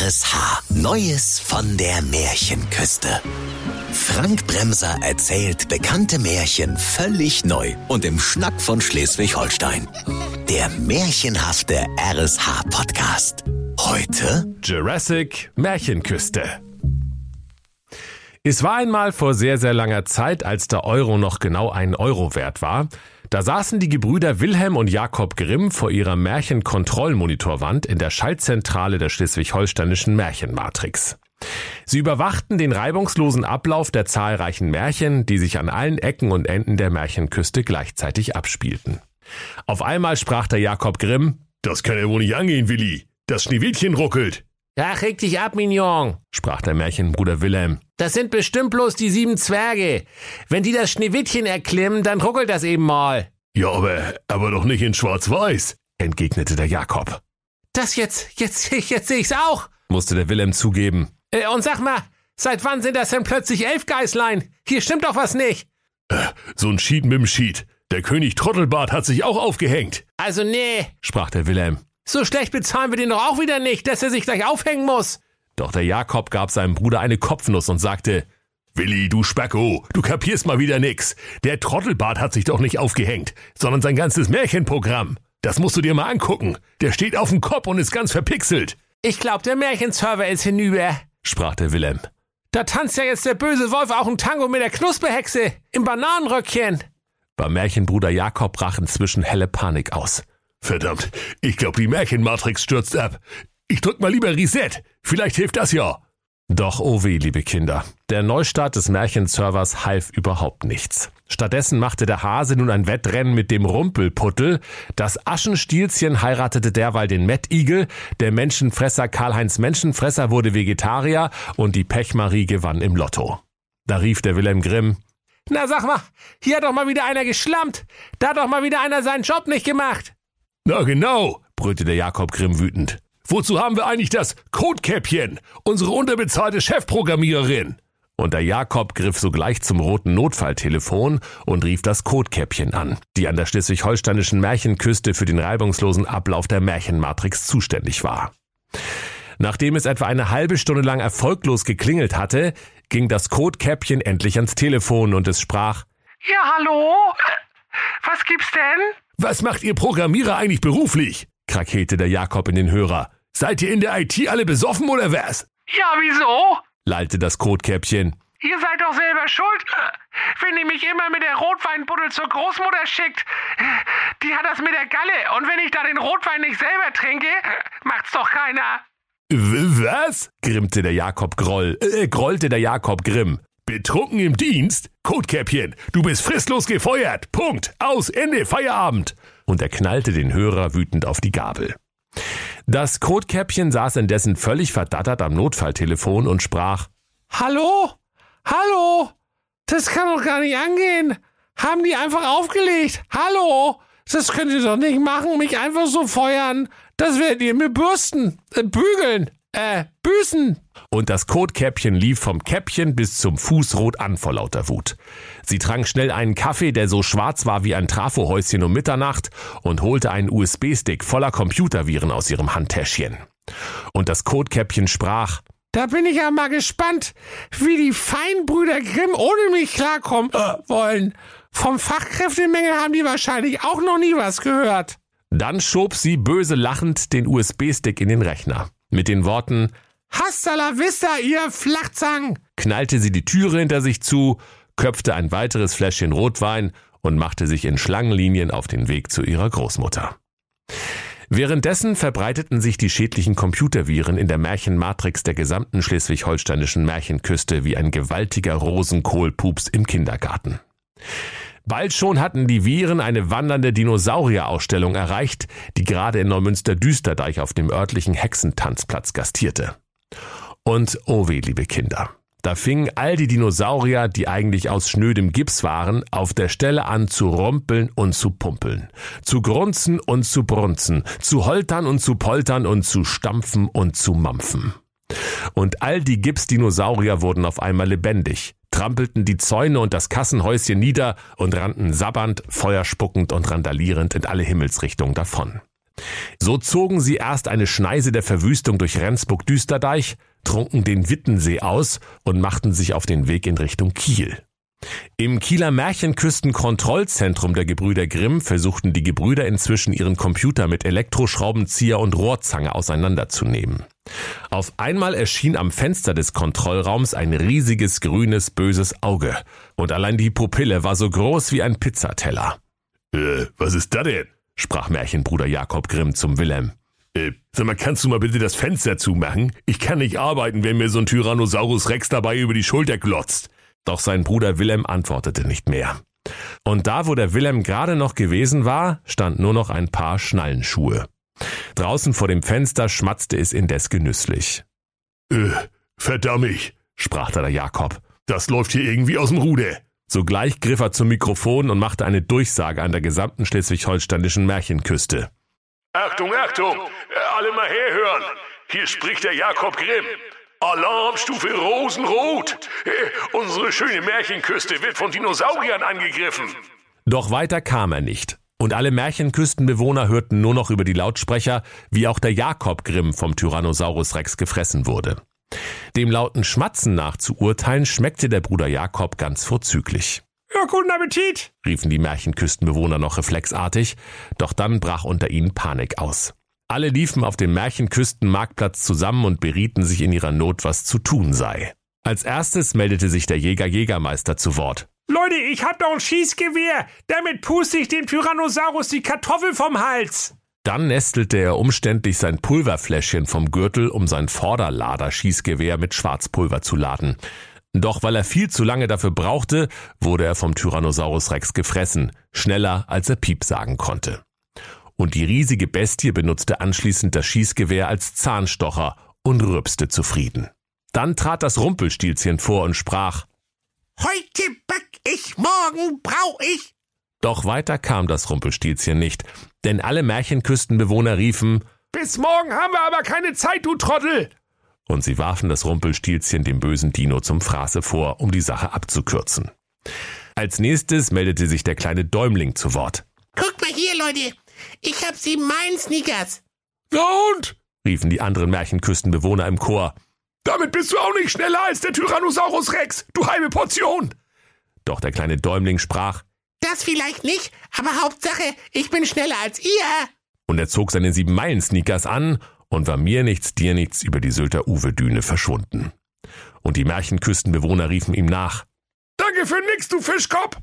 RSH. Neues von der Märchenküste. Frank Bremser erzählt bekannte Märchen völlig neu und im Schnack von Schleswig-Holstein. Der märchenhafte RSH-Podcast. Heute Jurassic Märchenküste. Es war einmal vor sehr, sehr langer Zeit, als der Euro noch genau einen Euro wert war. Da saßen die Gebrüder Wilhelm und Jakob Grimm vor ihrer Märchenkontrollmonitorwand in der Schaltzentrale der schleswig-holsteinischen Märchenmatrix. Sie überwachten den reibungslosen Ablauf der zahlreichen Märchen, die sich an allen Ecken und Enden der Märchenküste gleichzeitig abspielten. Auf einmal sprach der Jakob Grimm, Das kann ja wohl nicht angehen, Willi. Das Schneewittchen ruckelt. Ja, reg dich ab, Mignon, sprach der Märchenbruder Wilhelm. Das sind bestimmt bloß die sieben Zwerge. Wenn die das Schneewittchen erklimmen, dann ruckelt das eben mal. Ja, aber, aber doch nicht in Schwarz-Weiß, entgegnete der Jakob. Das jetzt, jetzt, jetzt sehe ich's auch, musste der Wilhelm zugeben. Äh, und sag mal, seit wann sind das denn plötzlich elf Geißlein? Hier stimmt doch was nicht. Äh, so ein Schied mit dem Schied. Der König Trottelbart hat sich auch aufgehängt. Also nee, sprach der Wilhelm. So schlecht bezahlen wir den doch auch wieder nicht, dass er sich gleich aufhängen muss. Doch der Jakob gab seinem Bruder eine Kopfnuss und sagte, Willi, du Spacko, du kapierst mal wieder nix. Der Trottelbart hat sich doch nicht aufgehängt, sondern sein ganzes Märchenprogramm. Das musst du dir mal angucken. Der steht auf dem Kopf und ist ganz verpixelt. Ich glaub, der Märchenserver ist hinüber, sprach der Wilhelm. Da tanzt ja jetzt der böse Wolf auch ein Tango mit der Knusperhexe im Bananenröckchen. Beim Märchenbruder Jakob brach inzwischen helle Panik aus. Verdammt, ich glaub, die Märchenmatrix stürzt ab. Ich drück mal lieber Reset. Vielleicht hilft das ja. Doch oh weh, liebe Kinder. Der Neustart des Märchenservers half überhaupt nichts. Stattdessen machte der Hase nun ein Wettrennen mit dem Rumpelputtel. Das Aschenstielchen heiratete derweil den Mettigel. Der Menschenfresser Karl-Heinz Menschenfresser wurde Vegetarier und die Pechmarie gewann im Lotto. Da rief der Wilhelm Grimm. Na sag mal, hier hat doch mal wieder einer geschlampt. Da hat doch mal wieder einer seinen Job nicht gemacht. Na genau, brüllte der Jakob Grimm wütend. Wozu haben wir eigentlich das Codekäppchen, unsere unterbezahlte Chefprogrammiererin? Und der Jakob griff sogleich zum roten Notfalltelefon und rief das Codekäppchen an, die an der schleswig-holsteinischen Märchenküste für den reibungslosen Ablauf der Märchenmatrix zuständig war. Nachdem es etwa eine halbe Stunde lang erfolglos geklingelt hatte, ging das Codekäppchen endlich ans Telefon und es sprach Ja, hallo? Was gibt's denn? Was macht ihr Programmierer eigentlich beruflich? krakeelte der Jakob in den Hörer. Seid ihr in der IT alle besoffen oder was? Ja, wieso? lallte das Kotkäppchen. Ihr seid doch selber schuld, wenn ihr mich immer mit der Rotweinbuddel zur Großmutter schickt. Die hat das mit der Galle und wenn ich da den Rotwein nicht selber trinke, macht's doch keiner. Was? grimmte der Jakob Groll, äh, grollte der Jakob Grimm. Betrunken im Dienst? Kotkäppchen, du bist fristlos gefeuert. Punkt. Aus. Ende. Feierabend. Und er knallte den Hörer wütend auf die Gabel. Das Kotkäppchen saß indessen völlig verdattert am Notfalltelefon und sprach Hallo? Hallo? Das kann doch gar nicht angehen. Haben die einfach aufgelegt? Hallo? Das könnt ihr doch nicht machen, mich einfach so feuern. Das werdet ihr mir bürsten, äh, bügeln, äh, büßen. Und das Kotkäppchen lief vom Käppchen bis zum Fußrot an vor lauter Wut. Sie trank schnell einen Kaffee, der so schwarz war wie ein Trafohäuschen um Mitternacht, und holte einen USB-Stick voller Computerviren aus ihrem Handtäschchen. Und das Kotkäppchen sprach, da bin ich ja mal gespannt, wie die Feinbrüder Grimm ohne mich klarkommen äh, wollen. Vom Fachkräftemangel haben die wahrscheinlich auch noch nie was gehört. Dann schob sie böse lachend den USB-Stick in den Rechner. Mit den Worten Hasta la vista, ihr Flachzang! knallte sie die Türe hinter sich zu, köpfte ein weiteres Fläschchen Rotwein und machte sich in Schlangenlinien auf den Weg zu ihrer Großmutter. Währenddessen verbreiteten sich die schädlichen Computerviren in der Märchenmatrix der gesamten schleswig-holsteinischen Märchenküste wie ein gewaltiger Rosenkohlpups im Kindergarten. Bald schon hatten die Viren eine wandernde Dinosaurierausstellung erreicht, die gerade in Neumünster-Düsterdeich auf dem örtlichen Hexentanzplatz gastierte. Und oh weh, liebe Kinder, da fingen all die Dinosaurier, die eigentlich aus schnödem Gips waren, auf der Stelle an zu rumpeln und zu pumpeln, zu grunzen und zu brunzen, zu holtern und zu poltern und zu stampfen und zu mampfen. Und all die Gipsdinosaurier wurden auf einmal lebendig, trampelten die Zäune und das Kassenhäuschen nieder und rannten sabbernd, feuerspuckend und randalierend in alle Himmelsrichtungen davon. So zogen sie erst eine Schneise der Verwüstung durch Rendsburg-Düsterdeich, trunken den Wittensee aus und machten sich auf den Weg in Richtung Kiel. Im Kieler Märchenküstenkontrollzentrum der Gebrüder Grimm versuchten die Gebrüder inzwischen ihren Computer mit Elektroschraubenzieher und Rohrzange auseinanderzunehmen. Auf einmal erschien am Fenster des Kontrollraums ein riesiges grünes böses Auge, und allein die Pupille war so groß wie ein Pizzateller. Äh, was ist da denn? sprach Märchenbruder Jakob Grimm zum Wilhelm. Äh, sag mal, kannst du mal bitte das Fenster zumachen? Ich kann nicht arbeiten, wenn mir so ein Tyrannosaurus Rex dabei über die Schulter glotzt. Doch sein Bruder Wilhelm antwortete nicht mehr. Und da, wo der Wilhelm gerade noch gewesen war, stand nur noch ein paar Schnallenschuhe. Draußen vor dem Fenster schmatzte es indes genüsslich. Äh, verdammt, sprach da der Jakob. Das läuft hier irgendwie aus dem Ruder. Sogleich griff er zum Mikrofon und machte eine Durchsage an der gesamten schleswig-holsteinischen Märchenküste. Achtung, Achtung, alle mal herhören. Hier spricht der Jakob Grimm. Alarmstufe Rosenrot. Unsere schöne Märchenküste wird von Dinosauriern angegriffen. Doch weiter kam er nicht. Und alle Märchenküstenbewohner hörten nur noch über die Lautsprecher, wie auch der Jakob Grimm vom Tyrannosaurus Rex gefressen wurde. Dem lauten Schmatzen nach zu urteilen, schmeckte der Bruder Jakob ganz vorzüglich. Ja, guten Appetit, riefen die Märchenküstenbewohner noch reflexartig, doch dann brach unter ihnen Panik aus. Alle liefen auf dem Märchenküstenmarktplatz zusammen und berieten sich in ihrer Not, was zu tun sei. Als erstes meldete sich der Jäger-Jägermeister zu Wort. Leute, ich hab doch ein Schießgewehr. Damit puste ich dem Tyrannosaurus die Kartoffel vom Hals. Dann nestelte er umständlich sein Pulverfläschchen vom Gürtel, um sein Vorderlader-Schießgewehr mit Schwarzpulver zu laden. Doch weil er viel zu lange dafür brauchte, wurde er vom Tyrannosaurus Rex gefressen, schneller als er Piep sagen konnte. Und die riesige Bestie benutzte anschließend das Schießgewehr als Zahnstocher und rübste zufrieden. Dann trat das Rumpelstilzchen vor und sprach Heute back ich, morgen brauch ich. Doch weiter kam das Rumpelstilzchen nicht, denn alle Märchenküstenbewohner riefen Bis morgen haben wir aber keine Zeit, du Trottel. Und sie warfen das Rumpelstilzchen dem bösen Dino zum Fraße vor, um die Sache abzukürzen. Als nächstes meldete sich der kleine Däumling zu Wort. Guckt mal hier, Leute. Ich hab sie meinen Sneakers. Na und? riefen die anderen Märchenküstenbewohner im Chor. Damit bist du auch nicht schneller als der Tyrannosaurus Rex, du halbe Portion. Doch der kleine Däumling sprach, Das vielleicht nicht, aber Hauptsache, ich bin schneller als ihr. und er zog seine sieben Meilen Sneakers an und war mir nichts, dir nichts über die Sylter Uwe-Düne verschwunden. Und die Märchenküstenbewohner riefen ihm nach. Danke für nix, du Fischkopf.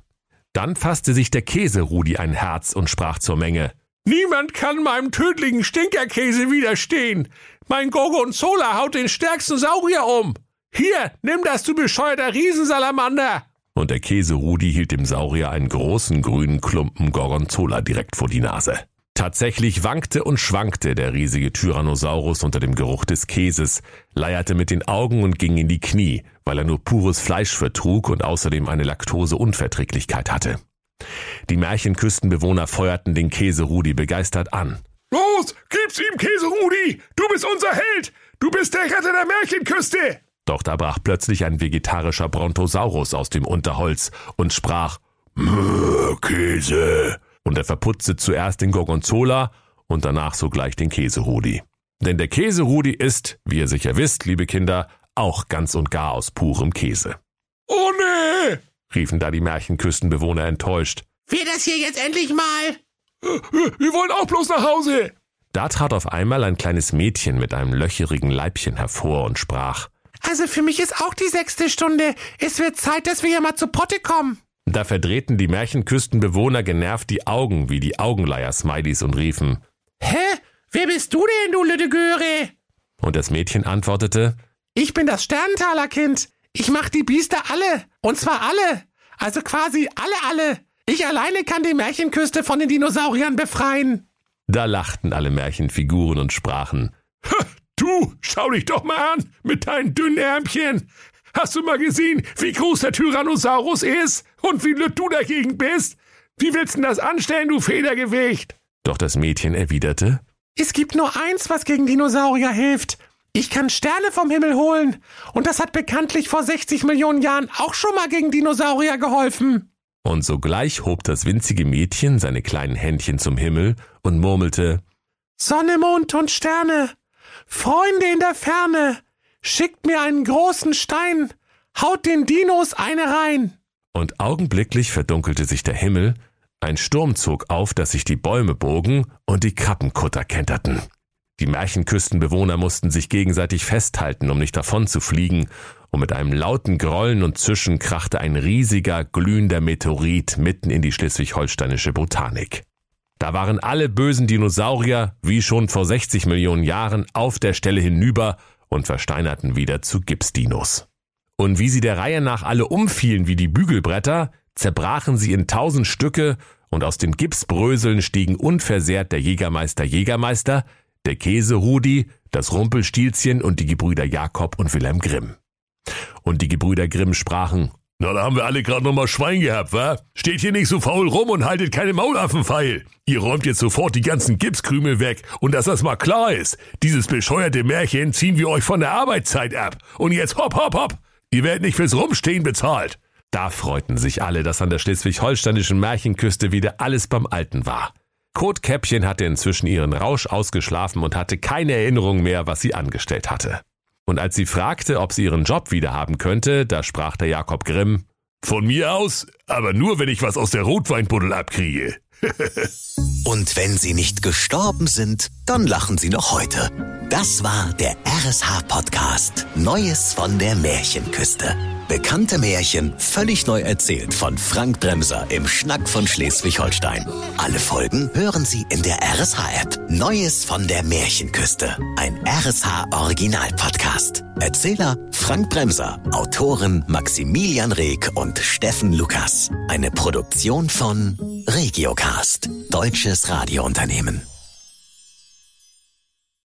Dann fasste sich der Käserudi ein Herz und sprach zur Menge. Niemand kann meinem tödlichen Stinkerkäse widerstehen. Mein Gorgonzola haut den stärksten Saurier um. Hier, nimm das, du bescheuerter Riesensalamander. Und der Käserudi hielt dem Saurier einen großen grünen Klumpen Gorgonzola direkt vor die Nase. Tatsächlich wankte und schwankte der riesige Tyrannosaurus unter dem Geruch des Käses, leierte mit den Augen und ging in die Knie, weil er nur pures Fleisch vertrug und außerdem eine Laktoseunverträglichkeit hatte. Die Märchenküstenbewohner feuerten den Käserudi begeistert an. Los, gib's ihm, Käserudi. Du bist unser Held. Du bist der Retter der Märchenküste. Doch da brach plötzlich ein vegetarischer Brontosaurus aus dem Unterholz und sprach Mö, Käse. und er verputzte zuerst den Gorgonzola und danach sogleich den Käserudi. Denn der Käserudi ist, wie ihr sicher wisst, liebe Kinder, auch ganz und gar aus purem Käse. Oh nee. Riefen da die Märchenküstenbewohner enttäuscht. Wird das hier jetzt endlich mal? Wir wollen auch bloß nach Hause. Da trat auf einmal ein kleines Mädchen mit einem löcherigen Leibchen hervor und sprach. Also für mich ist auch die sechste Stunde. Es wird Zeit, dass wir hier mal zu Potte kommen. Da verdrehten die Märchenküstenbewohner genervt die Augen wie die Augenleier-Smileys und riefen. Hä? Wer bist du denn, du lütte Göre? Und das Mädchen antwortete, Ich bin das Sternentaler Kind. Ich mach die Biester alle. Und zwar alle. Also quasi alle, alle. Ich alleine kann die Märchenküste von den Dinosauriern befreien. Da lachten alle Märchenfiguren und sprachen. Du, schau dich doch mal an mit deinen dünnen Ärmchen. Hast du mal gesehen, wie groß der Tyrannosaurus ist und wie lütt du dagegen bist? Wie willst du denn das anstellen, du Federgewicht? Doch das Mädchen erwiderte, Es gibt nur eins, was gegen Dinosaurier hilft. Ich kann Sterne vom Himmel holen. Und das hat bekanntlich vor 60 Millionen Jahren auch schon mal gegen Dinosaurier geholfen. und sogleich hob das winzige Mädchen seine kleinen Händchen zum Himmel und murmelte Sonne, Mond und Sterne, Freunde in der Ferne, schickt mir einen großen Stein, haut den Dinos eine rein. Und augenblicklich verdunkelte sich der Himmel, ein Sturm zog auf, dass sich die Bäume bogen und die Krabbenkutter kenterten. Die Märchenküstenbewohner mussten sich gegenseitig festhalten, um nicht davon zu fliegen, und mit einem lauten Grollen und Zischen krachte ein riesiger, glühender Meteorit mitten in die schleswig-holsteinische Botanik. Da waren alle bösen Dinosaurier, wie schon vor 60 Millionen Jahren, auf der Stelle hinüber und versteinerten wieder zu Gipsdinos. Und wie sie der Reihe nach alle umfielen wie die Bügelbretter, zerbrachen sie in tausend Stücke und aus den Gipsbröseln stiegen unversehrt der Jägermeister Jägermeister, der Käsehudi, das Rumpelstilzchen und die Gebrüder Jakob und Wilhelm Grimm. Und die Gebrüder Grimm sprachen, na, da haben wir alle gerade nochmal Schwein gehabt, wa? Steht hier nicht so faul rum und haltet keine Maulaffenfeil. Ihr räumt jetzt sofort die ganzen Gipskrümel weg und dass das mal klar ist. Dieses bescheuerte Märchen ziehen wir euch von der Arbeitszeit ab. Und jetzt hopp, hopp, hopp. Ihr werdet nicht fürs Rumstehen bezahlt. Da freuten sich alle, dass an der schleswig-holsteinischen Märchenküste wieder alles beim Alten war. Kotkäppchen hatte inzwischen ihren Rausch ausgeschlafen und hatte keine Erinnerung mehr, was sie angestellt hatte. Und als sie fragte, ob sie ihren Job wieder haben könnte, da sprach der Jakob Grimm, Von mir aus, aber nur wenn ich was aus der Rotweinbuddel abkriege. Und wenn sie nicht gestorben sind, dann lachen sie noch heute. Das war der RSH-Podcast Neues von der Märchenküste. Bekannte Märchen völlig neu erzählt von Frank Bremser im Schnack von Schleswig-Holstein. Alle Folgen hören Sie in der RSH-App. Neues von der Märchenküste. Ein RSH-Original-Podcast. Erzähler Frank Bremser. Autoren Maximilian Reg und Steffen Lukas. Eine Produktion von Regiocast. Deutsches Radiounternehmen.